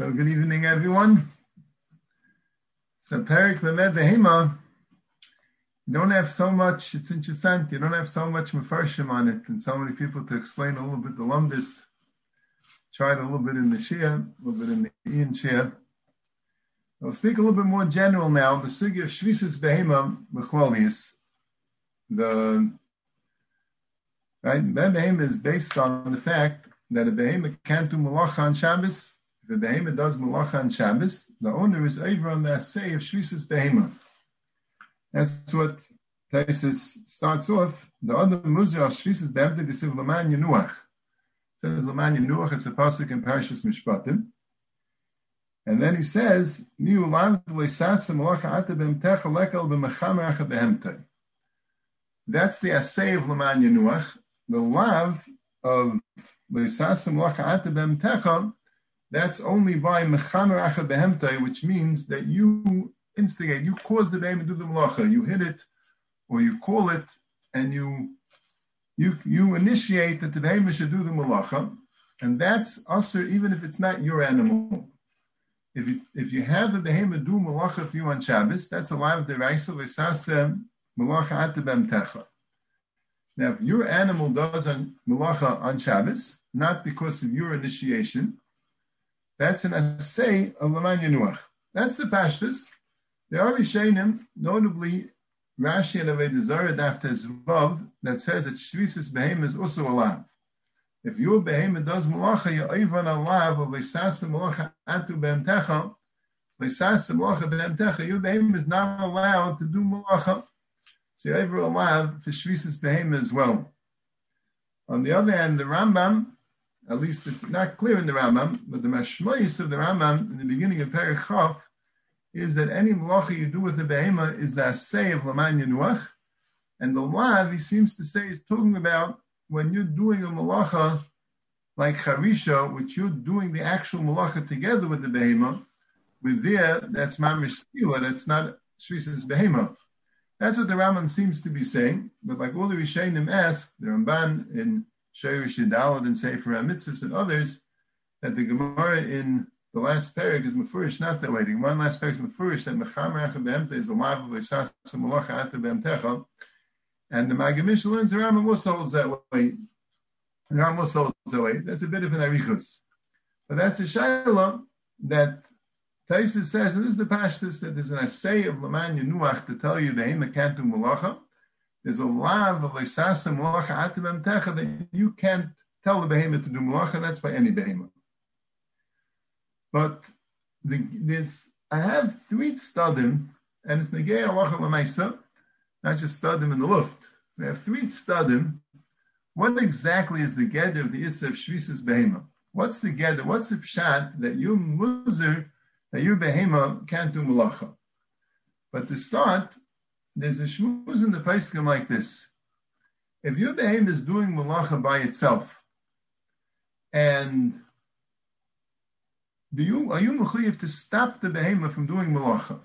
So good evening, everyone. So Perik Lamed Behema, you don't have so much, it's interesting, you don't have so much Mefarshim on it and so many people to explain a little bit the Lumbis. Tried a little bit in the Shia, a little bit in the Ian Shia. I'll speak a little bit more general now. The Sugi of Shvisis Behema Mechlolius. The right, Behema is based on the fact that a Behema can't do Malacha on Shabbos. A Behema does Malacha on Shabbos, the owner is over on the say of Shvisis Behema. That's what Taisus starts off. The other Muzir of Shvisis Behema is Laman Yenuach. Says Laman Yenuach, it's a pasuk in Parashas Mishpatim. And then he says, That's the assay of Laman Yenuach. The lav of that's only by Mechamer Behemtai, which means that you instigate, you cause the behemoth to do the malacha, you hit it, or you call it, and you you you initiate that the behemoth should do the malacha, and that's also even if it's not your animal. If you, if you have a behemoth do malacha for you on Shabbos, that's a live deraisa v'sasa malacha at the bemtecha. Now, if your animal does an malacha on Shabbos, not because of your initiation, that's an essay of Laman Yenuach. That's the Pashtus. There are Rishonim, notably Rashi and Aved Zara Dafta Zvav, that says that Shvisis Behem is also alive. If your behemoth does malacha, you're even alive of leisasa malacha atu be'emtecha, leisasa malacha be'emtecha, your behemoth is not allowed to do malacha. So you're ever alive for shvisis behemoth as well. On the other hand, the Rambam, at least it's not clear in the Rambam, but the mashmois of the Rambam in the beginning of Perich is that any malacha you do with the behemoth is the assay of Laman Yenuach, and the lav he seems to say is talking about when you're doing a malacha like charisha, which you're doing the actual malacha together with the behema, with there, that's mamish skila, that's not shvisas behema. That's what the Rambam seems to be saying. But like all the Rishonim ask, the Ramban in Shayrish Yidalad and Sefer HaMitzvahs and others, that the Gemara in the last parak is mafurish not that way. The Gemara last parak is mafurish that mechamer echem is a lav of esas malacha ata be'emtecha, and the Magamish learns the Rambam also holds that way. The Rambam also holds that way. That's a bit of an arichus. But that's a shayla that Taisus says, and this is the pashtus, that there's an assay of Laman Yenuach to tell you the Hema do malacha. There's a lav of Isasa malacha atabem techa that you can't tell the behemoth to do malacha, that's by any behemoth. But the, there's, I have three studim, and it's negei alacha lemaisa, not just stadim in the luft. We have three stadim. What exactly is the get of the Issa of Shvisas Behema? What's the get? What's the pshat that you muzer, that your behema can't do malacha? But to start, there's a shmuz in the Paiskim like this. If your behema is doing malacha by itself, and do you are you mechuyev to stop the behema from doing malacha?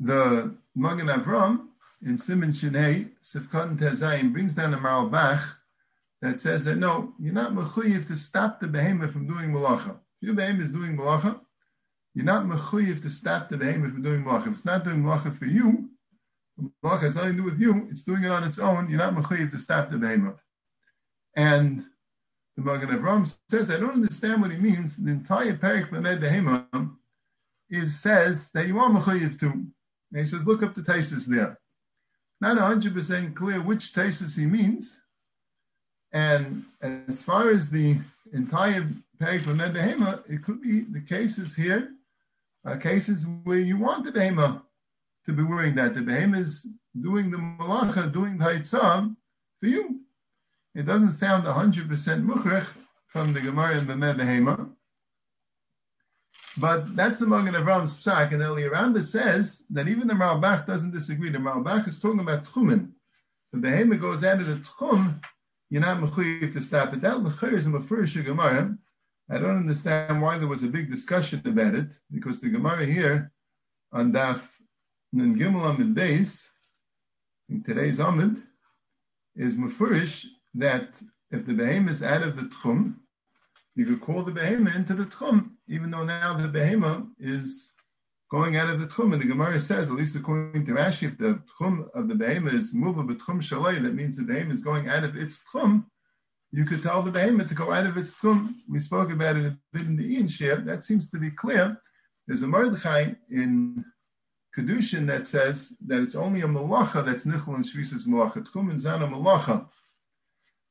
The Magen Avram in Simon Shinei, Sifkan Tezayim, brings down a Maral Bach that says that no, you're not mechuyev to stop the behemoth from doing malacha. If your behemoth is doing malacha, you're not mechuyev to stop the behemoth from doing malacha. If it's not doing malacha for you, malacha has nothing to do with you, it's doing it on its own, you're not mechuyev to stop the behemoth. And the Magen Avram says, I don't understand what he means. The entire Perik B'med Behemoth is says that you are mechuyev to. And he says, look up the Taisus there. Not 100% clear which Taisus he means. And as far as the entire Perik Behema, it could be the cases here, cases where you want the Behema to be wearing that. The Behema is doing the Malacha, doing the Haitzah for you. It doesn't sound 100% Mukhrich from the Gemara in B'meh Behema. But that's the Magen Avram's psak, and Eli Rambam says that even the Ralbach doesn't disagree. The Ralbach is talking about tchumen. The behemoth goes out of the tchum, you're not mechuyev to stop it. That lechir is a mefurish Gemara. I don't understand why there was a big discussion about it, because the Gemara here on Daf Nun Gimel Amid Beis, in today's Amid, is mefurish that if the behemoth is out of the tchum, you could call the behemoth into the tchum, even though now the behemoth is going out of the tchum. And the Gemara says, at least according to Rashi, if the tchum of the behemoth is moved tchum shalei, that means the behemoth is going out of its tchum. You could tell the behemoth to go out of its tomb. We spoke about it a bit in the Ian share. That seems to be clear. There's a Mordechai in Kedushin that says that it's only a malacha that's nichel and shvisas malacha. Tchum and zana malacha.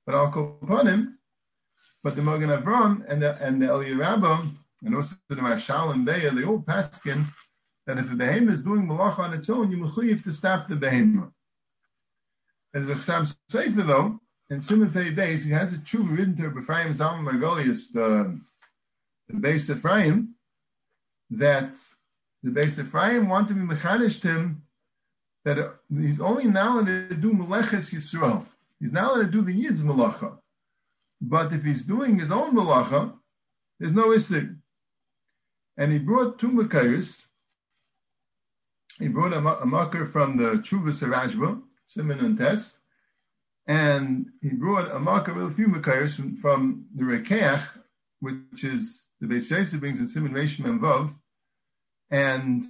But I'll call upon him. But the Magen Avram and the and the Eliyahu Rabbah and also the Marshal and Beya, they all paskin that if a behemoth is doing malacha on its own, you mechuyev to stop the behemoth. And the Chassam Sofer though, in Simon Pei Beis, he has a tshuva written to Ephraim Zalman Margolius, the, the base Ephraim, that the base Ephraim want to be mechanish him that uh, he's only now allowed to do meleches Yisrael. He's now allowed to do the Yid's malacha. But if he's doing his own malacha, there's no issue. And he brought two makayos. He brought a, a makar from the Chuvas Rashba, Simon and Tess, and he brought a makar with a few makayos from, from the Rekeach, which is the Beis Yosef brings in Simon Reshim and Vav, and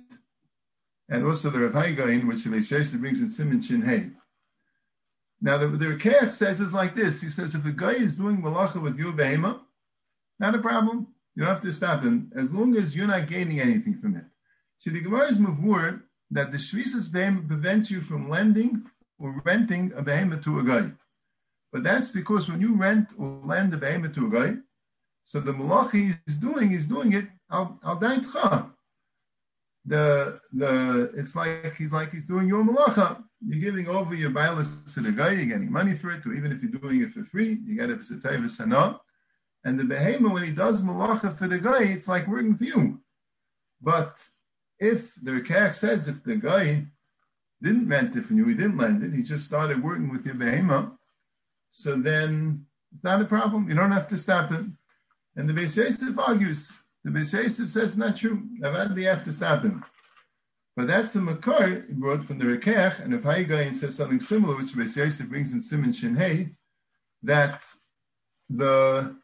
and also the Rav Haigain, which the Beis Yosef brings in Simon Shin. Now the, the Rekeach says is like this. He says if a guy is doing malacha with your behema, not a problem. You don't have to stop him as long as you're not gaining anything from it. See, the Gemara is mavur that the shvisas behema prevents you from lending or renting a behema to a guy. But that's because when you rent or lend a behema to a guy, so the malacha is doing, he's doing it al al the the it's like he's like he's doing your malacha. You're giving over your bialis to the guy. You're getting money for it. Or even if you're doing it for free, you get it for sana. And the behemoth, when he does malacha for the guy, it's like working for you. But if the Rekach says if the guy didn't rent it from you, he didn't lend it, he just started working with your behemoth, so then it's not a problem. You don't have to stop him. And the Beis Yosef argues the Beis Yosef says it's not true. Avadli have to stop him. But that's the Makar he brought from the Rekech, and if Haigayin says something similar, which the Beis Yosef brings in Simon Shinhei, that the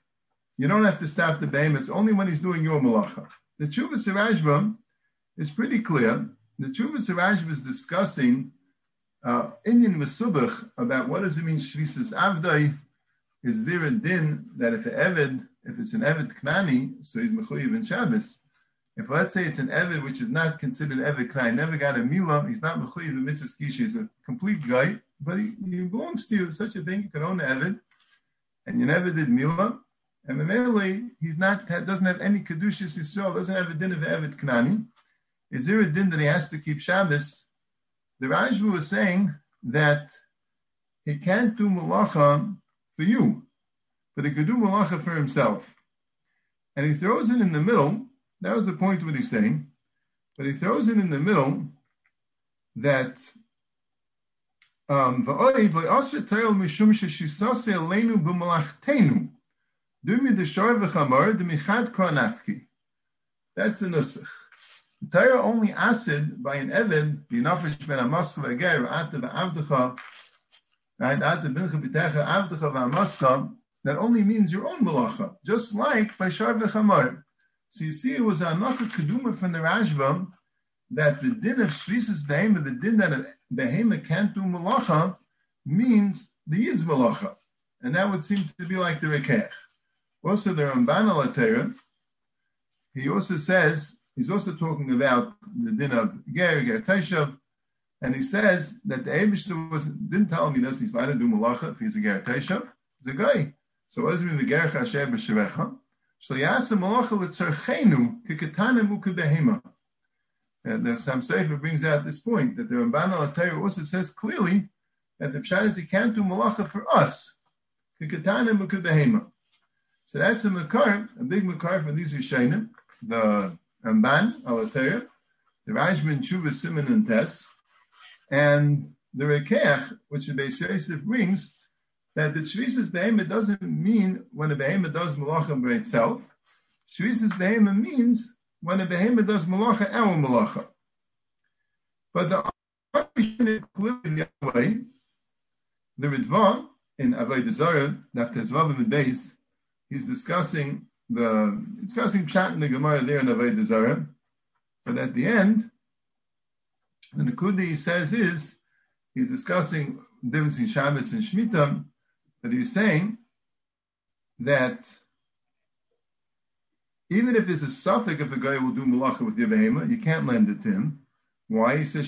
you don't have to stop the Baim, it's only when he's doing your malacha. The Tshuva Sirajba is pretty clear. The Tshuva Sirajba is discussing uh, Inyan Mesubach about what does it mean Shvisas Avdai. Is there a din that if an Eved if it's an Eved Knani, so he's Mechuyev in Shabbos. If let's say it's an Eved which is not considered Eved Knani, never got a Mila, he's not Mechuyev in Mitzvah Skishi, he's a complete guy, but he, he, belongs to you. Such a thing, you can own an Eved, and you never did Mila, and Mameli, he's not, doesn't have any Kedushas Yisrael, doesn't have a din of Eved Knani. Is there a din that he has to keep Shabbos? The Rajbu was saying that he can't do Malacha for you but he could do malacha for himself. And he throws it in the middle. That was the point what he's saying. But he throws it in the middle that um, that's the nusach. Torah only acid by an Eved, the Nafish ben Amaska Ager, Ata v'Avdecha, right? Ata bincha b'techa Avdecha v'Amaska, that only means your own malacha, just like by Shar v'chamar. So you see, it was a anaka keduma from the Rashba that the din of shvisas behema, the din that a behema can't do malacha, means the yid's malacha, and that would seem to be like the rekech. Also, the Ramban al he also says he's also talking about the din of ger ger teshav, and he says that the Eibushter was didn't tell him he doesn't he's allowed to do malacha if he's a ger teshav. He's a guy. So what does it mean the gerach Hashem b'shevecha? So yasa malacha l'tzarchenu kiketana mukadehema. And the Sam Sefer brings out this point that the Ramban al also says clearly that the pshat is he can't do malacha for us. Kiketana mukadehema. So that's a makar, a big makar for these Rishonim, the Ramban al the Rajman Tshuva Simon and Tess, and the Rekeach, which the Beis brings, that the Shvisas Behema doesn't mean when a Behema does Malacha by itself. Shvisas Behema means when a Behema does Malacha our Malacha. But the Arishan clearly the other way. The Ritva in Avodah Zarah, Zvavim and Beis, he's discussing the discussing Pshat in the Gemara there in Avodah Zarah, but at the end, the Nakudi says is he's discussing the difference between Shabbos and Shemitah, but he's saying that even if there's a suffix if a guy will do malacha with Yevahema, you can't lend it to him. Why? He says,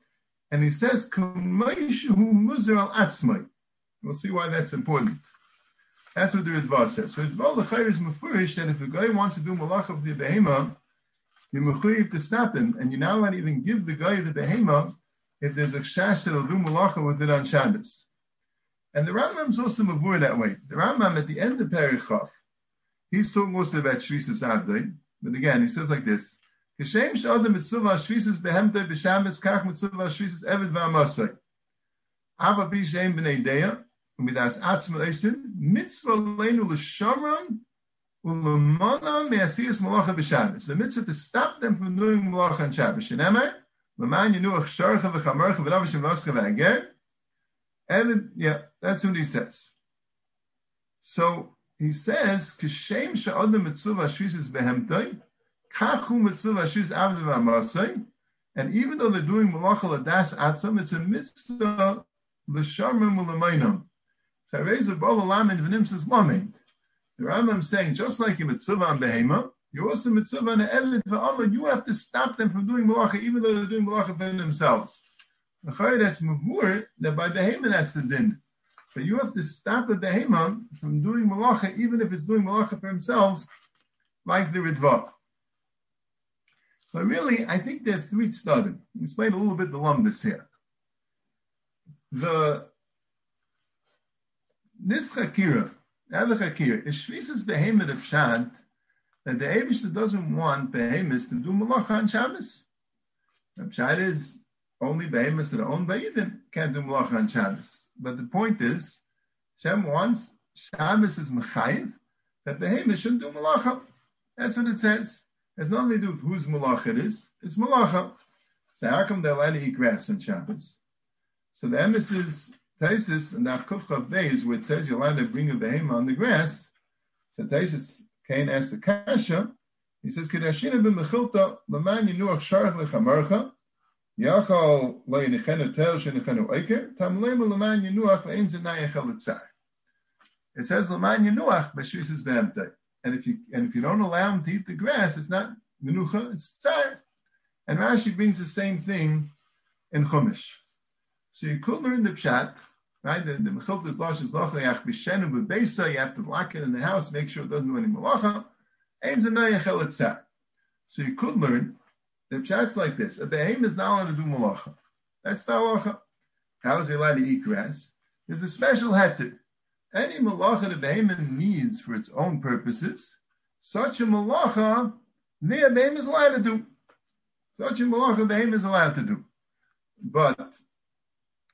And he says. We'll see why that's important. That's what the Ritva says. So Ritva l'chayr is mafurish that if a guy wants to do malacha with the behema, you're mechuyev to stop him, and you're not allowed to even give the guy the behema if there's a shash that'll do malacha with it on Shabbos. And the Rambam's also mavur that way. The Rambam at the end of Perichov, he's talking also about Shvisas Avdei, but again, he says like this, Kishem sh'adam mitzvah shvisas behemtei b'shabbos kach mitzvah shvisas eved v'amasai. Ava bi shem b'nei deya, u'midas atzma leisin, mitzvah leinu l'shamran, u'lemana me'asiyas malacha b'shabbos. The mitzvah to stop them from doing malacha on Shabbos. Shenemer, L'man yenuach sharcha v'chamarcha v'ravashim rascha v'ager. And yeah, that's what he says. So he says, "Kishem she'odem mitzvah shvisis behemtoi, kachu mitzvah shvis avdei v'amasei." And even though they're doing malacha ladas atzam, it's a mitzvah l'sharmim u'lamainam. So Reza Bala Lamed v'nim says lamed. The Rambam saying, just like a mitzvah on behema, you also mitzvah and eved v'amad. You have to stop them from doing malacha, even though they're doing malacha for themselves. That's mavur that by behema that's the din. But you have to stop a behema from doing malacha, even if it's doing malacha for themselves, like the ritva. But really, I think there are three tzadim. Explain a little bit the lumbus here. The this chakira, chakira, is shvisas behema of shant that the Abishta doesn't want behemoths to do malacha on Shabbos. Pshat is only behemoths that are owned by Yidden can't do malacha on Shabbos. But the point is, Shem wants Shabbos is mechayiv, that behemoths shouldn't do malacha. That's what it says. It has nothing to do with whose malacha it is. It's malacha. So how come they're allowed to eat grass on Shabbos? So the emissaries Taisis and the Kufchav days where it says you're allowed to bring a behemoth on the grass. So Taisis Cain asks the kasha. He says, "Kedashina b'mechilta l'man yinuach sharach lechamarcha yachal lo yinichenu tel shenichenu oiker tamlema l'man yinuach le'im zenayachal etzar." It says l'man yinuach b'shvisas be'emtei, and if you and if you don't allow him to eat the grass, it's not menucha, it's tzar. And Rashi brings the same thing in Chumash. So you could learn the pshat Right? The, the mechiltas losh is lochayach b'shenu b'beisa. You have to lock it in the house, make sure it doesn't do any malacha. Ein zanayach So you could learn the pshat's like this: a behem is not allowed to do malacha. That's the halacha. How is he allowed to eat grass? There's a special heter. Any malacha the behemoth needs for its own purposes, such a malacha the behemoth is allowed to do. Such a malacha the behemoth is allowed to do. But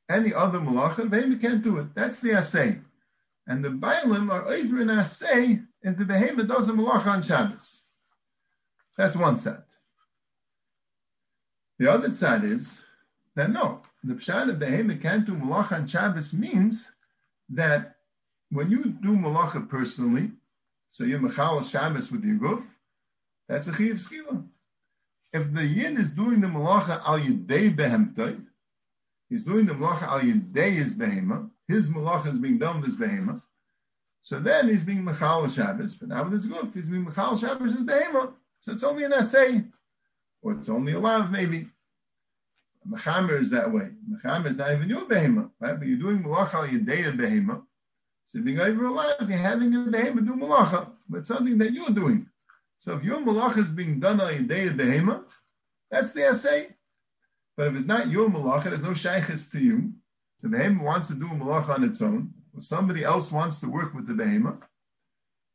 any other malacha, behemoth can't do it. That's the assay. And the Bailim are over in assay if the behemoth does a malacha on Shabbos. That's one side. The other side is that no, the pshat of behemoth can't do malacha on Shabbos means that when you do malacha personally, so you're mechal Shabbos with your roof, that's a chiv skila. If the yin is doing the malacha al yidei behemtoi, He's doing the malacha al yidei his behema. His malacha is being done with his behema. So then he's being machal Shabbos. But now with his goof, he's being machal Shabbos his behema. So it's only an essay, or it's only a lav maybe. Mechamer is that way. Mechamer is not even your behema, right? But you're doing malacha al yidei behema. So being over alive, you're having your behema do malacha, but something that you're doing. So if your malacha is being done al yidei behema, that's the essay. But if it's not your malacha, there's no shaykhis to you. The behemoth wants to do a malacha on its own, or somebody else wants to work with the behemoth.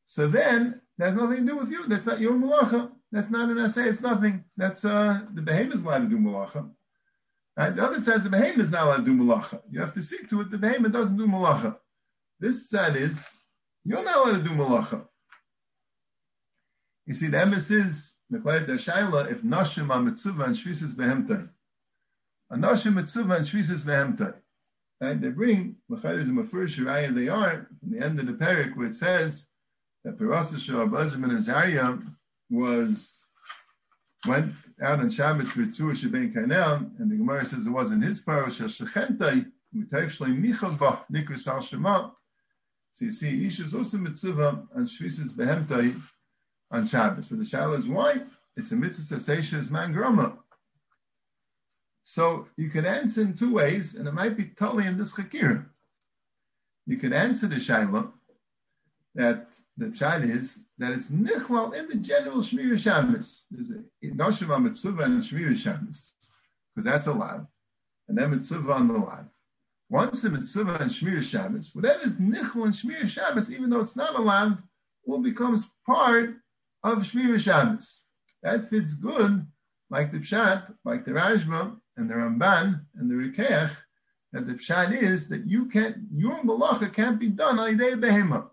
So then It has nothing to do with you. That's not your malacha. That's not an essay. It's nothing. That's uh, the behemoth is allowed to do malacha. And the other says the behemoth is not allowed to do malacha. You have to see to it. The behemoth doesn't do malacha. This side is you're not allowed to do malacha. You see, the emes is the shaila if nashim are mitzvah and shvisis behemtai. A nashim mitzvah and shvisis behemtai. And they bring the first Shiraya they are from the end of the parak where it says that Perasa Shah Benjamin and Zariah was went out on Shabbos with Tzur Sheben Kainel, and the Gemara says it wasn't his power, Shechentai, Mitaychshle Michavah, Nikus Al Shema. So you see, Ish is also mitzvah and Shvisis Behemtai on Shabbos. But the Shaila is why? It's a mitzvah Seisha man grama. So you can answer in two ways, and it might be totally in this Chakir. You can answer the Shaila that the pshat is that it's nichlal in the general shmir shabbos. There's a noshim mitzvah and shmir shabbos because that's a lav, and then mitzvah on the lav. Once the mitzvah and shmir shabbos, whatever is nichlal and shmir shabbos, even though it's not a lav, will becomes part of shmir shabbos. That fits good, like the pshat, like the Rashba and the Ramban and the Rikeach, that the pshat is that you can't, your malacha can't be done on day behemah.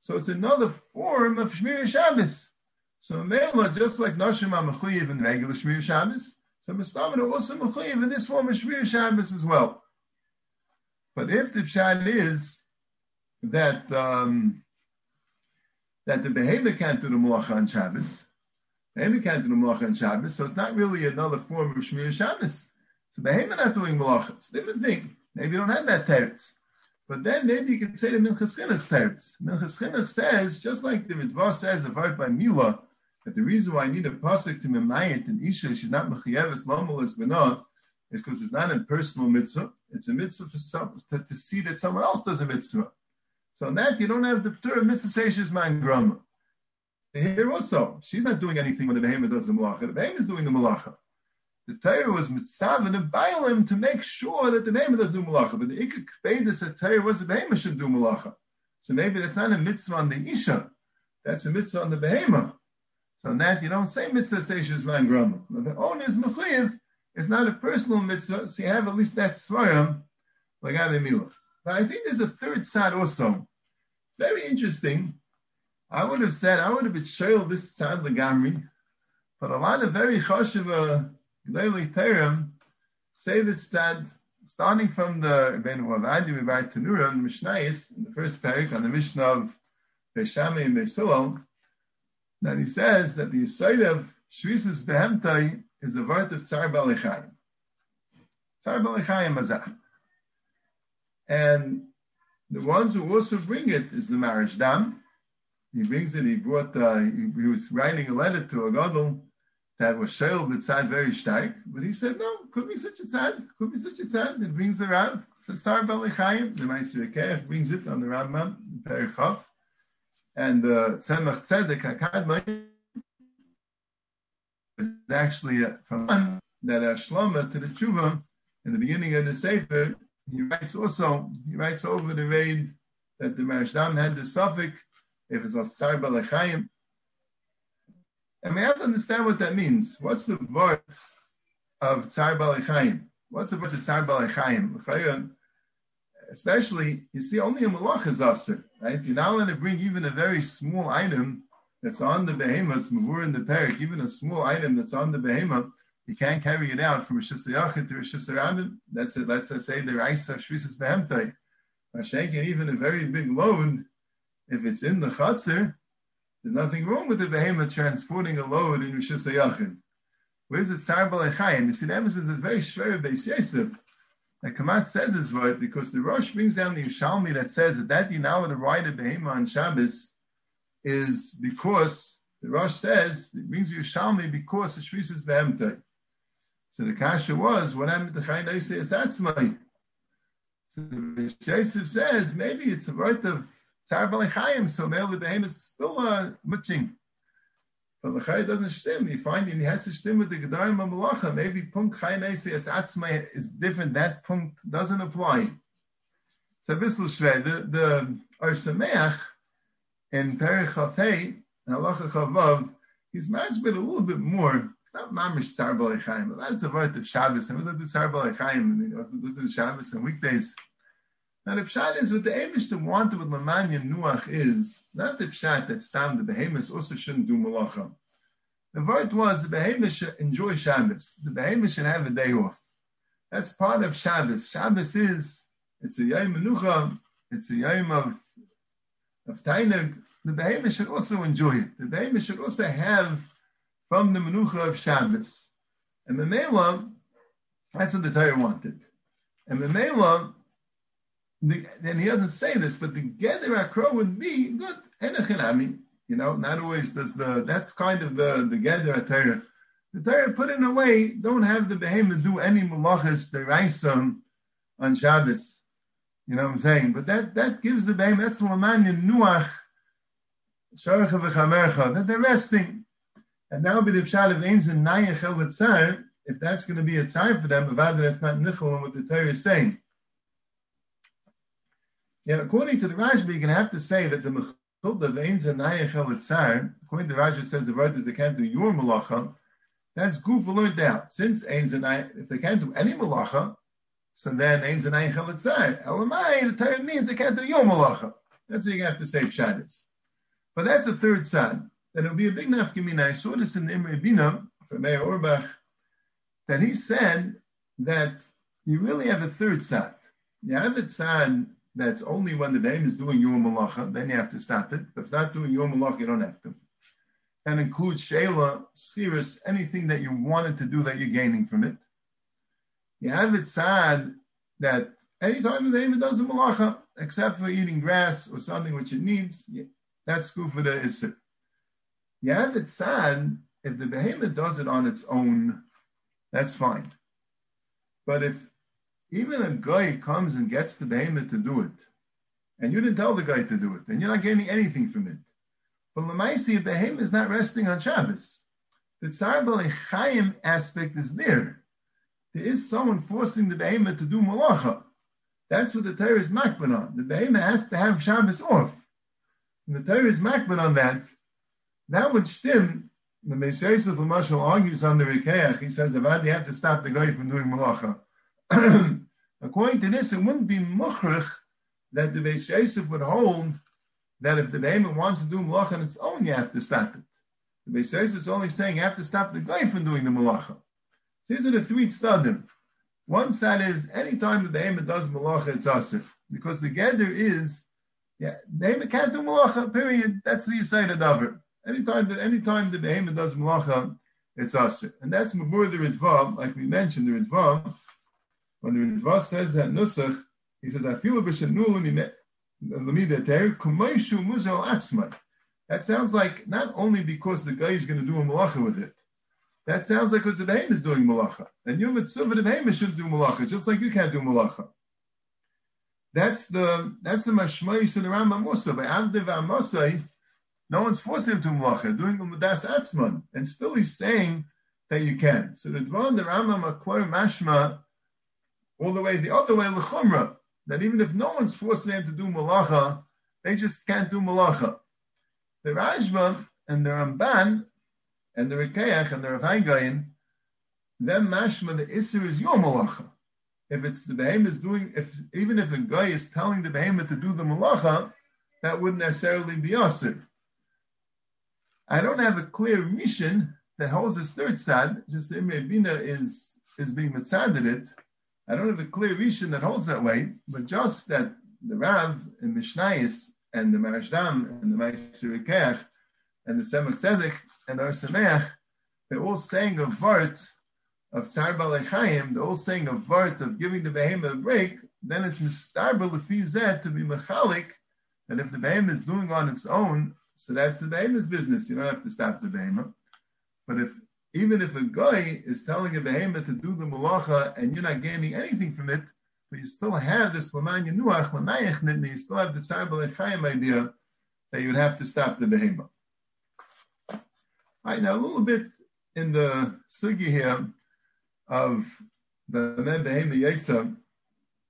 So it's another form of Shmir Shabbos. So Mela, just like Nashim are in regular Shmir Shabbos, so are also Mechuyev in this form of Shmir Shabbos as well. But if the pshat is that um, that the behavior can't do the malacha on Shabbos, behavior can't do the malacha on Shabbos, so it's not really another form of Shmir Shabbos. So behavior not doing malacha. It's a different thing. Maybe you don't have that teretz. But then maybe you can say the Minchas Chinuch's teretz. Minchas Chinuch says, just like the Mitzvah says, a word by Mila, that the reason why I need a pasuk to memayit and isha should not mechayeves lomelis benot is because it's not a personal mitzvah. It's a mitzvah for some, to, to, see that someone else does a mitzvah. So in that you don't have the term mitzvah seishes man grama. Here also, she's not doing anything when the behemoth does the malacha. The behemoth is doing the malacha the Torah was mitzav and bailim to make sure that the behemoth does do malacha. But the ikak bedus that Torah was the behemoth should do malacha. So maybe that's not a mitzvah on the isha. That's a mitzvah on the behemoth. So in that you don't say mitzvah seishes man grama. The owner is mechuyev is not a personal mitzvah, so you have at least that svarim like Milah. But I think there's a third side also. Very interesting. I would have said I would have shoyl this side legamri, but a lot of very choshev Gdolei Terem say this said, starting from the Ben Wavadi in the Mishnayis, in the first parak on the Mishnah of Beshame and Besilal, that he says that the side of Shvisus Behemtai is the word of Tsar Balechayim. Tsar Balechayim Mazah. And the ones who also bring it is the Marashdam. He brings it, he brought, uh, he, he was writing a letter to a gadol that was Sheil B'tzad very stark, but he said, no, could be such a tzad, could be such a tzad. It brings the Rav, says Star Balechayim, the Meister Ekech brings it on the Rambam, Perichov, and the uh, Tzemach Tzedek HaKadmai is actually from that uh, Ashlama to the Tshuva, in the beginning of the Sefer, he writes also, he writes over the raid that the Marishdam had the suffix, if it's a Sar Balechayim, and we have to understand what that means. What's the word of Tsar Balechayim? What's the word of Tsar Balechayim? Especially, you see, only a malach is aser, right? You're not allowed to bring even a very small item that's on the behemoth, it's mavur in the parak, even a small item that's on the behemoth, you can't carry it out from a Shisayachit to a Shisarabim. That's it. Let's say the of Shvisas Behemtai. Mashenkin, even a very big load, if it's in the Chatzir, there's nothing wrong with the behemoth transporting a load in Rishus Hayachid. Where's the Tsar Balechayim? You see, the emphasis is very shver Beis Yosef. That Kamat says this word because the Rosh brings down the Yishalmi that says that that dinah to ride a behemoth on Shabbos is because the Rosh says it means you Yishalmi because the Shvis is behemtay. So the kasha was when happened to Chayin Eisei Asatzmai. So the Yosef says maybe it's a word of Tzar Balechayim, so Mel Behem is still uh, mutching. But the Lechai doesn't stem. You find he has to stem with the Gedarim Malacha. Maybe Punkt Chaynesi as Atzmai is different. That Punkt doesn't apply. So Bissel Shvei, the, the Or Sameach in Perich Chafei halacha chavav, he's masbid a little bit more. It's not mamish tzar b'alechaim, but that's a word of Shabbos. And was the tzar b'alechaim? And wasn't the Shabbos and weekdays. Now the pshat is what the Amish to want with Lamanya Nuach is not the pshat that stam the behemoths also shouldn't do malacha. The word was the behemoth should enjoy Shabbos. The behemoth should have a day off. That's part of Shabbos. Shabbos is it's a yom menucha. It's a yom of of tainug. The behemoth should also enjoy it. The behemoth should also have from the menucha of Shabbos. And Memela, that's what the Torah wanted. And Memela, the, and he doesn't say this, but the Geder Akro would be good. I mean, you know, not always does the, that's kind of the, the Geder Torah. The Torah put in a way, don't have the behemoth do any malachas, the raisam on Shabbos. You know what I'm saying? But that, that gives the behemoth, that's Lamanya Nuach, Sharcha v'chamercha, that they're resting. And now, but if Shalav Ain's in Nayach if that's going to be a time for them, Avada, that's not Nichol and what the Torah is saying. Yeah, according to the Rashba, you're going to have to say that the Mechilda Ain's in Nayach according to the Rashba says the is they can't do your malacha, that's goof learned out. Since Ain's and if they can't do any malacha, so then and Nayach El Elamai, the Torah means they can't do your malacha. That's what you have to say Pshadis. But that's the third side that it'll be a big nafkamina. I saw this in the Imre Bina from Meir Auerbach, that he said that you really have a third side. You have a side that's only when the name is doing your malacha, then you have to stop it. If it's not doing your malacha, you don't have to. And includes shayla, sirus, anything that you wanted to do that you're gaining from it. You have it sad that anytime the name does a malacha, except for eating grass or something which it needs, that's good for the isser. You have it sad if the behemoth does it on its own, that's fine. But if even a guy comes and gets the behemoth to do it, and you didn't tell the guy to do it, then you're not getting anything from it. But Lamaisi, a behemoth is not resting on Shabbos. The Chaim aspect is there. There is someone forcing the behemoth to do malacha. That's what the Torah is makban on. The behemoth has to have Shabbos off. And the Torah is makban on that that would stem. The Beis Yosef of Mashal argues on the Rikeach. He says, Avad, you have to stop the guy from doing malacha. According to this, it wouldn't be mukhrich that the Beis Yosef would hold that if the behemoth wants to do malacha on its own, you have to stop it. The Beis Yosef is only saying you have to stop the guy from doing the malacha. So these are the three tzadim. One side is anytime the behemoth does malacha, it's asif. Because the gather is, yeah, the behemoth can't do malacha, period. That's the Yisayid Adavar. Anytime that anytime the behemoth does malacha, it's asr. And that's mavur the Ritva, like we mentioned, the Ritva, when the Ritva says that Nusach, he says, I feel a that sounds like not only because the guy is going to do a malacha with it, that sounds like because the behemoth is doing malacha. And you mitzvah the behemoth should do malacha, just like you can't do malacha. That's the that's the mashmayis in the Rambam Musa. By Avdiv Amosai, no one's forcing him to malacha, doing the mudas atzman, and still he's saying that you can. So the Dvan, the Rambam, Akloy Mashma, all the way the other way, Lechumra, that even if no one's forcing them to do malacha, they just can't do malacha. The Rajma and the Ramban and the Rikeach and the Rav them mashma, the Isser is your malacha. If it's the behemoth is doing, if even if a guy is telling the behemoth to do the malacha, that wouldn't necessarily be Asir. I don't have a clear mission that holds this third side. Just the Bina is is being mitzaded it. I don't have a clear mission that holds that way, but just that the Rav and Mishnayis and the Marashdam and the Ma'asir and the Tzemach Tzedek and the Or Sameach, they're all saying a vart of Tsar Balechayim, they're all saying a vart of giving the behemoth a break, then it's mistarba lefizet to be mechalik, that if the behemoth is doing on its own so that's the behemoth's business. You don't have to stop the behemoth. But if even if a guy is telling a behemoth to do the malacha and you're not gaining anything from it, but you still have this laman yenuach lanayich nidni, you still have the tzar idea that you'd have to stop the behemoth. Right, now a little bit in the sugi here of the men behemoth yetsa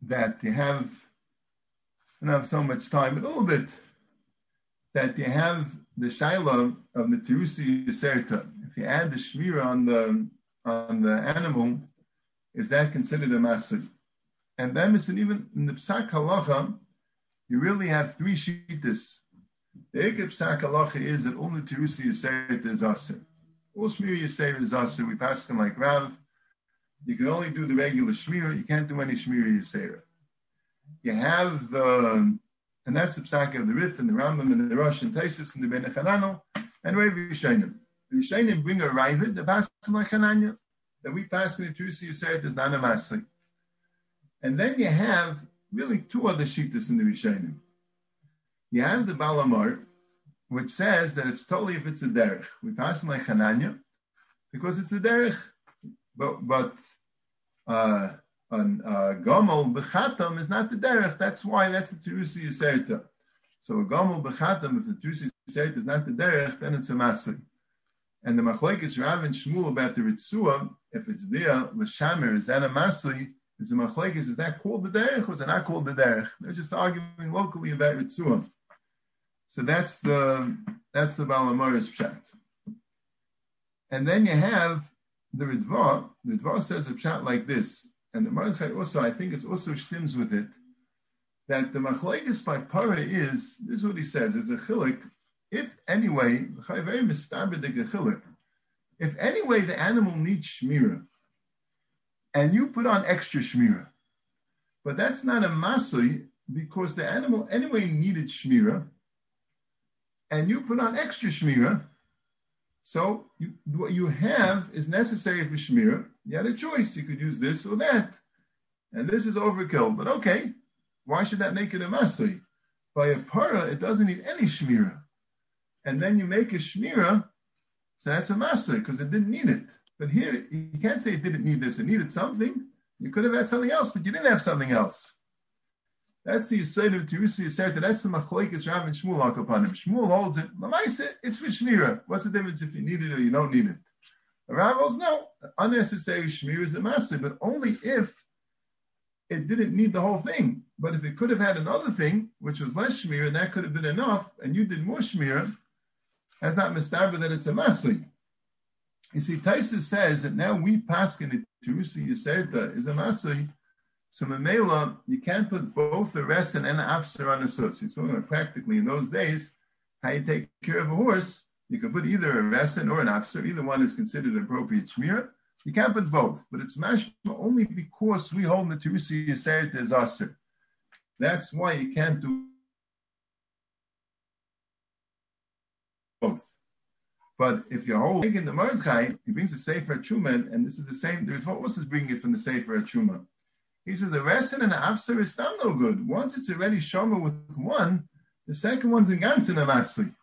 that you have, I don't have so much time, but a little bit that you have the shaila of the terusi yiserta. If you add the shmira on the on the animal, is that considered a masuk? And then, even in the psak halacha, you really have three shittas. The ikib psak halacha is that only terusi yiserta is aser. All shmira yiserta is aser. We pass them like Rav. You can only do the regular shmira. You can't do any shmira yiserta. You have the and that's the psak of the Rif and the Rambam and the Rosh and Taisus and the Ben Chananel and Rav Yishayim. The Yishayim bring a Ravid, the pass like Hananya, that we pass in the Trusi Yisrael is not a Masli. And then you have really two other shittas in the Yishayim. You have the Balamar, which says that it's totally if it's a derech. We pass on like Hananya because it's a derech, but but uh, an uh, gomel bechatam is not the derech. That's why that's the terusi yiserta. So a gomel bechatam, if the terusi yiserta is not the derech, then it's a masri. And the machlekes Rav and Shmuel about the ritzua, if it's there, l'shamer, is that a masri? Is the machlekes, is that called the derech or is it not called the derech? They're just arguing locally about ritzua. So that's the that's the Balamoris pshat. And then you have the Ritva. The Ritva says a pshat like this. And the Mordechai also, I think, is also stims with it, that the machlekes by para is, this is what he says, is a chilik, if anyway, if anyway the animal needs shmira, and you put on extra shmira, but that's not a masui because the animal anyway needed shmira, and you put on extra shmira, so you, what you have is necessary for shmira, you had a choice. You could use this or that. And this is overkill. But okay, why should that make it a masli? By a para, it doesn't need any shmira. And then you make a shmira, so that's a masli because it didn't need it. But here, you can't say it didn't need this. It needed something. You could have had something else, but you didn't have something else. That's the Yisrael of Terusi Yisrael. That's the Machlekes Rav and Shmuel him. Shmuel holds it. Lamaisa, it's for Shmira. What's the difference if you need it or you don't need it? Rav holds no unnecessary shmir is a massive, but only if it didn't need the whole thing. But if it could have had another thing, which was less shmir, and that could have been enough, and you did more shmir, that's not mistaber that it's a masli. You see, Taisa says that now we paskin it Terusi Yiserta is a masli. So Mamela, you can't put both the rest and an afser on a sus. He's talking about practically in those days how you take care of a horse you can put either a resin or an afser. Either one is considered an appropriate shmir. You can't put both, but it's mashma only because we hold the Terusi Yiseret as. That's why you can't do both. But if you're holding the Mordechai, he brings the Sefer Chuman, and this is the same. The Ritva is bringing it from the Sefer Chuma. He says the resin and the afser is still no good. Once it's already shomer with one, the second one's in ganzen.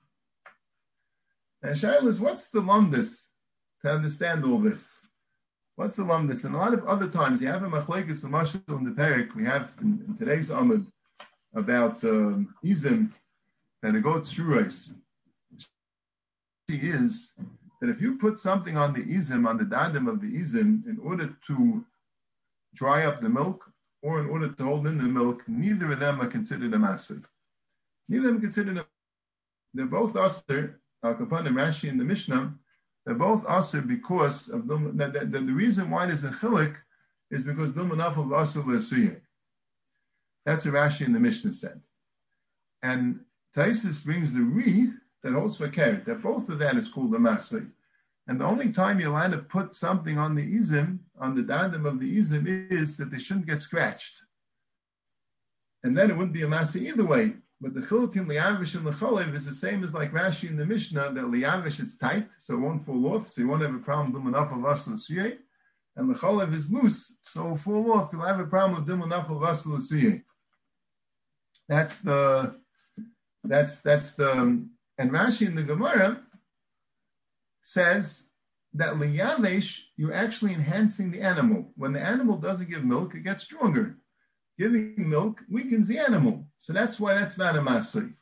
And Shail is, what's the lumdus to understand all this? What's the lumdus? And a lot of other times, you have a machlekes mashal in the perik. We have in, in today's amud about um, izim that it goes through us. Is that if you put something on the izim, on the dadim of the izim, in order to dry up the milk or in order to hold in the milk, neither of them are considered a massive. Neither of them considered a they're both usher Al Kapanim Rashi and the Mishnah, they're both aser because of the, the, the, the reason why there's a chilik is because the manaf of aser l'asuyah. That's what Rashi and the Mishnah said. And Taisus brings the re that holds for carrot, that both of that is called a masli. And the only time you're allowed to put something on the izim, on the dadim of the izim, is that they shouldn't get scratched. And then it wouldn't be a masli either way. But the chilutim liyavish and lechalev is the same as like Rashi in the Mishnah that liyavish it's tight, so it won't fall off, so you won't have a problem with enough of us and lechalev is loose, so it'll fall off. You'll have a problem dim enough of us That's the that's that's the um, and Rashi in the Gemara says that liyavish you're actually enhancing the animal. When the animal doesn't give milk, it gets stronger giving milk weakens the animal. So that's why that's not a masri.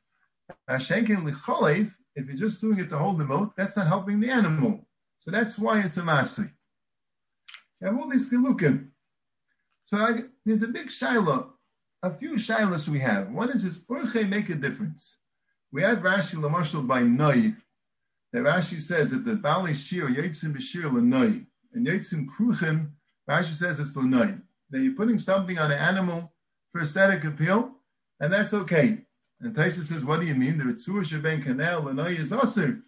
If you're just doing it to hold the milk, that's not helping the animal. So that's why it's a masri. You have all these chilukim. So I, there's a big shiloh, a few shilohs we have. One is this urche make a difference. We have Rashi Lamashal by Noi. That Rashi says that the Bali Shir Yitzim B'Shir L'Noi. And Yitzim Kruchim, Rashi says it's L'Noi. That you're putting something on an animal for aesthetic appeal, and that's okay. And Taisa says, what do you mean? The Ritzur Sheben Kanel L'Noi is Asr.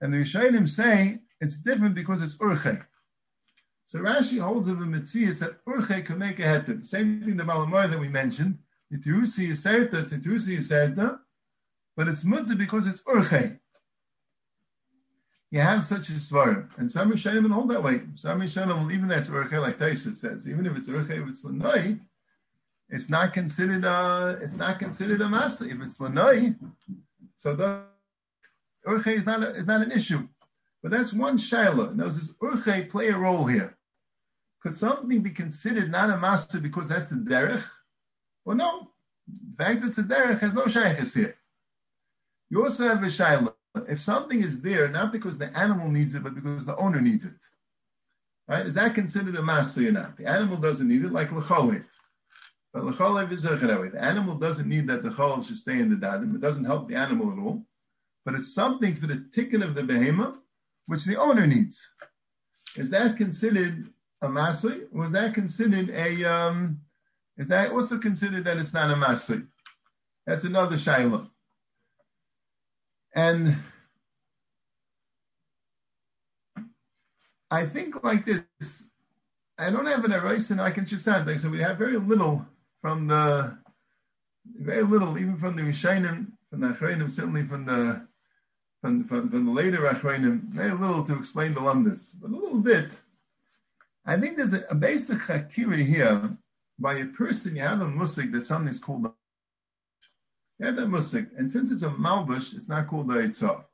And the Rishayim say it's different because it's Urche. So Rashi holds of the Metzias that Urche can make a heter. Same thing the Malamar that we mentioned. Iturusi Yiserta, it's Iturusi Yiserta, but it's Mutta because it's Urche. You have such a svarim, and some Rishonim hold that way. Some Rishonim, even that's Urche, like Taisa says, even if it's Urche, if it's Lanoi, it's not considered a, it's not considered a masa. If it's Lanoi, so the Urche is not, a, is not an issue. But that's one shaila. Now, does Urche play a role here? Could something be considered not a master because that's a derech? Well, no. The fact that it's a derech has no shaykhs here. You also have a shaila. If something is there, not because the animal needs it, but because the owner needs it, right? Is that considered a master or not? The animal doesn't need it, like lechalev. But lechalev is way. The animal doesn't need that the chalev should stay in the dadim. It doesn't help the animal at all. But it's something for the tikkun of the behemoth, which the owner needs. Is that considered a masli? Was that considered a? Um, is that also considered that it's not a masli? That's another shaila. And I think like this. I don't have an erase I can just say so we have very little from the very little, even from the Rishainim, from the Achreinim, certainly from the from, from, from the later Achreinim, very little to explain the Lumdis, but a little bit. I think there's a, a basic hakiri here by a person. You have a musik that something's called have that musik, and since it's a malbush, it's not called a itzah.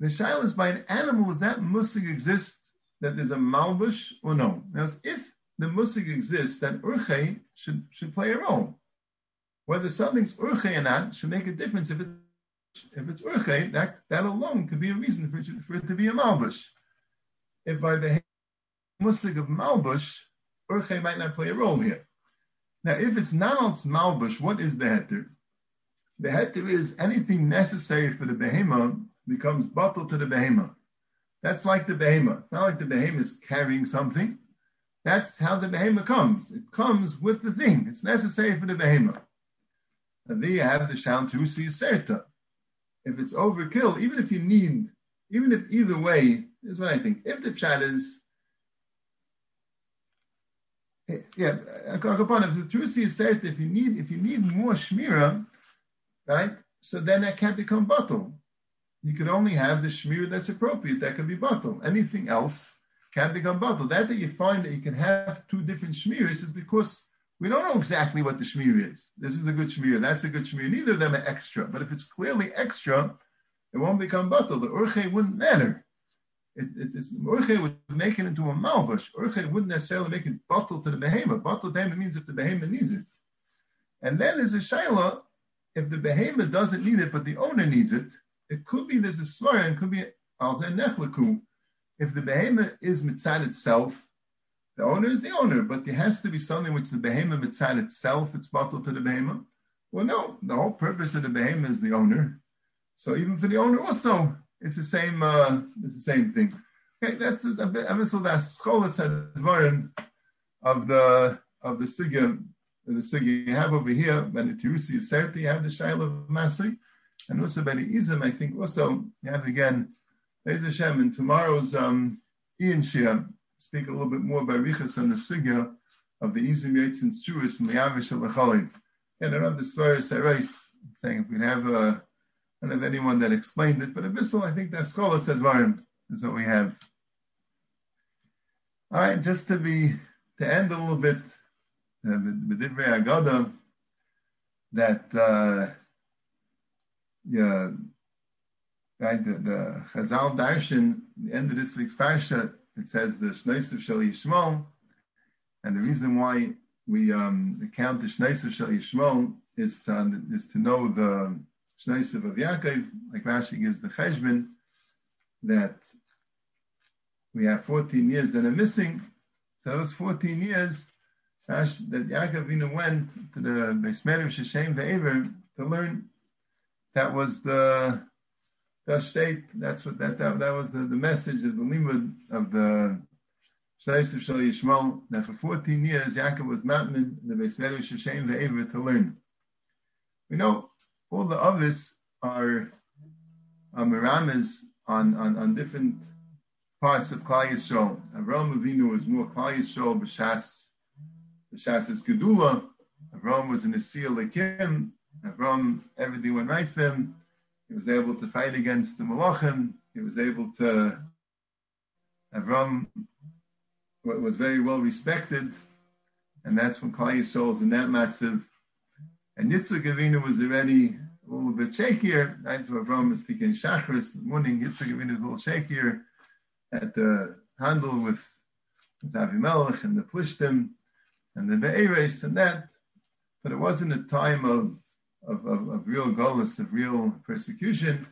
The shail is by an animal. Does that musik exist that there's a malbush or no? Now, if the musik exists, then urche should should play a role. Whether something's urche or not should make a difference. If it if it's urche, that that alone could be a reason for it, for it to be a malbush. If by the musig of Malbush, Urche might not play a role here. Now, if it's not Malbush, what is the heter? The heter is anything necessary for the behemoth becomes bottled to the behemoth. That's like the behemoth. It's not like the behemoth is carrying something. That's how the behemoth comes. It comes with the thing. It's necessary for the behemoth. And there you have the see serta. If it's overkill, even if you need, even if either way, is what I think. If the chat is eh, yeah, if the truth is said, if you need if you need more shmira, right? So then that can't become bottle. You could only have the shmira that's appropriate. That can be bottle. Anything else can become bottle. That that you find that you can have two different shmiras is because we don't know exactly what the shmir is. This is a good shmir. That's a good shmir. Neither of them are extra. But if it's clearly extra, it won't become bottle. The urche wouldn't matter it, it, it's Urche would make it into a malbush. Urche wouldn't necessarily make it bottle to the behemoth. Bottle to behemoth means if the behemoth needs it. And then there's a shaila, if the behemoth doesn't need it, but the owner needs it, it could be there's a svara and could be alzen nechleku. If the behemoth is mitzad itself, the owner is the owner, but there has to be something which the behemoth mitzad itself, it's bottle to the behemoth. Well, no, the whole purpose of the behemoth is the owner. So even for the owner also, it's the same. Uh, it's the same thing. Okay, that's just a bit. So that scholas advarim of the of the sigya, the sigya you have over here. The tirusi is certain, you have the shail of masi, and also the izim. I think also you have again. There's Hashem in tomorrow's um, Ian Shia speak a little bit more by Richas on the sigya of the izim and Jewish and the Avish of the And I don't have the saying if we have a I don't have anyone that explained it, but Abyssal, I think that Scholar says Varim is what we have. All right, just to be to end a little bit uh, with Divrei Agada, that uh, yeah, right, the, the Chazal Darshan, the end of this week's parsha, it says the Shneisiv Shel Yishmol, and the reason why we um, count the Shneisiv Shel Yishmol is to is to know the Shneisiv of Yaakov, like Rashi gives the Cheshbon, that we have 14 years that are missing. So those 14 years that Yaakov Vina went to the Beismerim Sheshem Ve'ever to learn that was the the state. That's what that that, that was the, the message of the limud of the Shleis of Shal Yishmael. That for 14 years, Yaakov was matmin the Beis Medrash Hashem ve'ever to learn. We know all the others are, miramas on, on, on different parts of Klal Yisrael. Avraham Avinu was more Klal Yisrael b'shas b'shas is Gedula. Avraham was in a seal Lekim. Avraham, everything went right for him. He was able to fight against the Malachim. He was able to. Avram was very well respected, and that's when Klal was in that matzav. And Yitzchak Avinu was already a little bit shakier. That's why Avram is speaking Shachris. In the morning, Yitzchak Avinu is a little shakier at the handle with, with Avimelech and the Plishtim and the Be'eres and that. But it wasn't a time of of, of, of real gullus, of real persecution.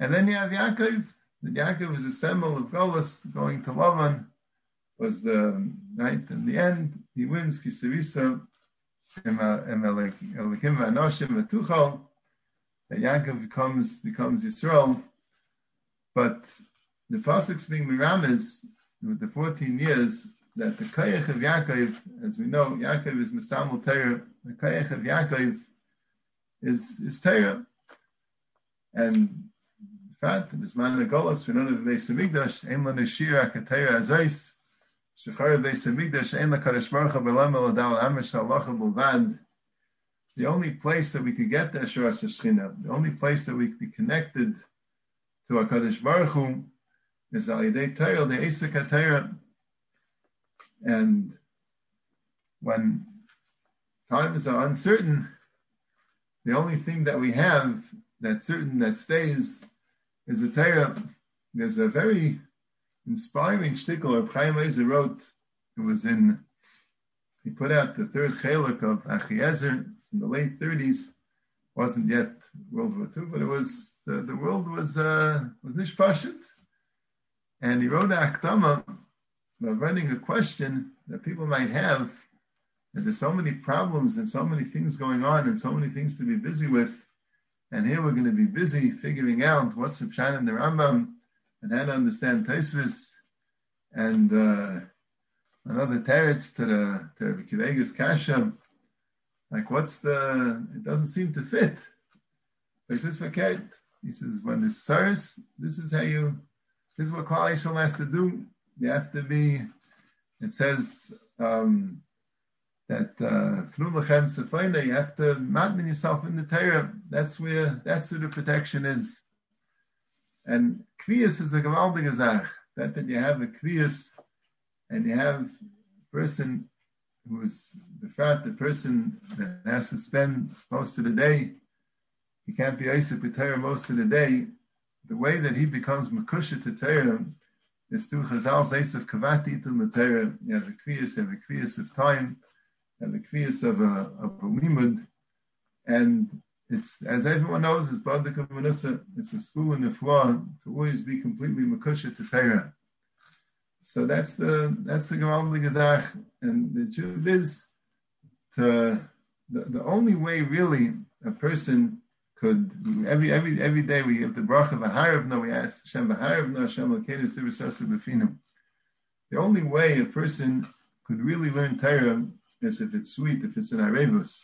And then you have Yaakov. The Yaakov is a symbol of gullus going to Lavan. Was the right in the end he wins Kisarisa Elikim Anoshim and Tuchal. That Yaakov becomes becomes Yisrael. But the pasuk being Miramis with the 14 years that the Kayach of Yaakov, as we know, Yaakov is Misamul Torah. The Kayach of Yaakov is is Torah. And in fact, in this man Golos, we know that Beis Hamikdash, Ein Lo Neshir HaKatera Azais, Shechar Beis Hamikdash, Ein LaKadosh Baruch HaBelam Eladal Amish Allah Bulvad. The only place that we could get the Asher Shechina, the only place that we could be connected to HaKadosh Baruch Hu is Al Yedei Torah, the Esek HaTorah. And when times are uncertain, the only thing that we have that's certain that stays is the Torah. There's a very inspiring shtickle of Chaim Ozer wrote. It was in he put out the third chalik of Achiezer in the late 30s. wasn't yet World War II, but it was the, the world was uh, was nishpashit, and he wrote a about running a question that people might have and there's so many problems and so many things going on and so many things to be busy with. And here we're going to be busy figuring out what's the Pshan in the Rambam and how to understand Taisvis and uh, another teretz to the to Kasha. Like, what's the? It doesn't seem to fit. He says. He says, "When the source, this is how you. This is what Klal Yisrael has to do. You have to be." It says. Um, that uh, you have to mountain yourself in the Torah. That's where that's where the protection is. And kviyas is a gewaldige zach. That that you have a kviyas, and you have a person who is the fact the person that has to spend most of the day. He can't be Isaac with Torah most of the day. The way that he becomes makusha to Torah is through Chazal's Esav Kavati to Torah. You have a kviyas, you have a kviyas of time and the kviyas of a, of a limud. And it's, as everyone knows, it's Badik Manusa, it's a school in the floor to always be completely makusha to Torah. So that's the that's the gewaldige zach. And the truth is, to, the, the only way really a person could every every every day we have the bracha v'haravna we ask Hashem v'haravna Hashem l'keinu sivasasa b'finim. The only way a person could really learn Torah is if it's sweet, if it's an arevus.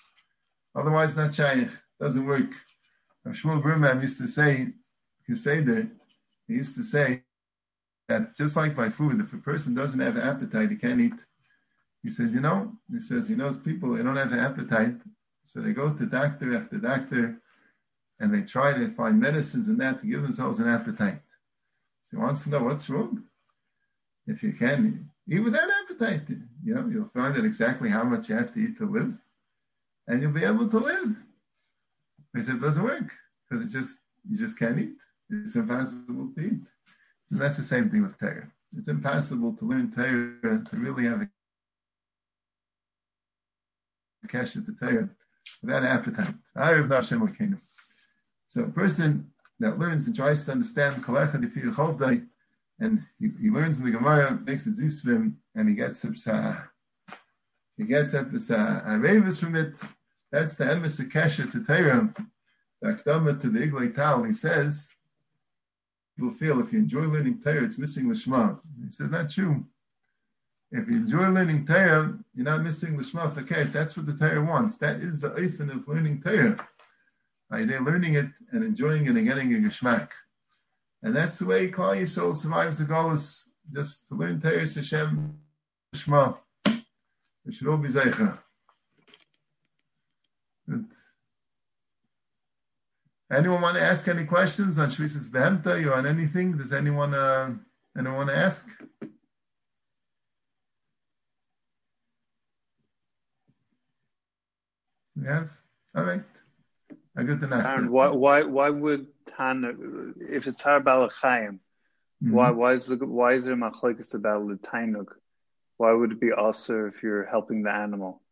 Otherwise, not shaykh. Doesn't work. Shmuel Birman used to say, there, he used to say that just like by food, if a person doesn't have an appetite, he can't eat. He said, you know, he says, he knows people, they don't have an appetite, so they go to doctor after doctor, and they try to find medicines and that to give themselves an appetite. So he wants to know what's wrong. If you can, eat without appetite. You know, you'll find out exactly how much you have to eat to live, and you'll be able to live. He said, it doesn't work because it just you just can't eat. It's impossible to eat. And that's the same thing with Torah. It's impossible to learn Torah to really have a cash to Torah without appetite. So a person that learns and tries to understand and he, he learns in the Gemara, makes a zisvim, and he gets a he gets revis from it. That's the emes kesha to Torah. the Akdama to the Iglay Tal, he says, you'll feel if you enjoy learning Torah, it's missing the Shema. He says, not true. If you enjoy learning Torah, you're not missing the Shema Faket. That's what the Torah wants. That is the Eifin of learning Torah. They're learning it and enjoying it and getting a Geshmak. And that's the way Klal Yisrael survives the Golas, just to learn Torah Hashem Shema. It should all be Zeicha. Anyone want to ask any questions on Shvisas Behemta or on anything? Does anyone uh, anyone want to ask? We have all right. A good enough. Aaron, why why why would Tan if it's Har Balachayim? Mm-hmm. Why why is the why is there machlekes about the Tainuk? Why would it be also if you're helping the animal?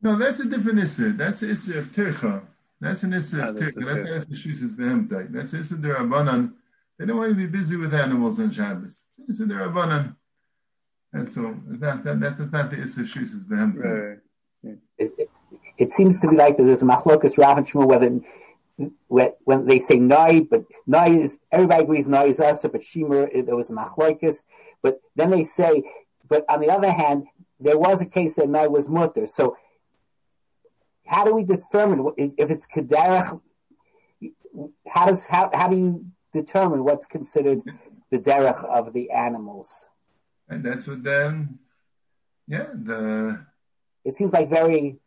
No, that's a different issue. That's an issue of tircha. That's an issue of tircha. That's an issue of behemtai. That's an issue of derabanan. They don't want to be busy with animals on Shabbos. It's an issue of derabanan. And so that, that, that is not the issue of shusas behemtai. Right. It, it, seems to be like there's a machlokas Rav and Shmuel whether when, they say nai, but nai is everybody agrees nai is us, but shimur there was a machlokas. But then they say, but on the other hand, there was a case that nai was mutter. So how do we determine if it's kederach? How does how how do you determine what's considered the derech of the animals? And that's what then, yeah, the. It seems like very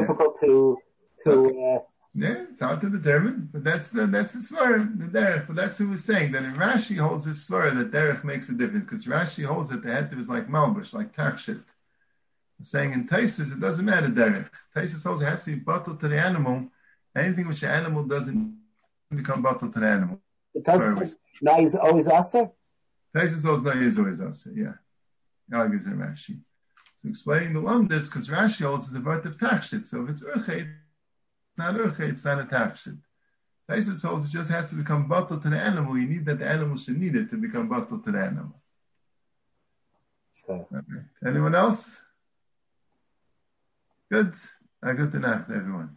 difficult yeah. to to. Okay. Uh, yeah, it's hard to determine, but that's the that's the slur, the derech. But that's who was saying that in Rashi holds this slur that derech makes a difference because Rashi holds that the head to is like malbush, like takshit saying in Taisus, it doesn't matter derech. Taisus holds it has to be bottled to the animal. Anything which the animal doesn't become bottled to the animal. It does no is always asa? Taisus holds no is always asa, yeah. Argues in Rashi. Explaining the one this, because Rashi holds the birth of takshit. So if it's urchet, it's not urchet, it's not a takshit. Taisus holds it just has to become bottled to the animal. You need that the animal should need it to become bottled to the animal. Okay. Anyone else? Good. Uh, good enough, everyone.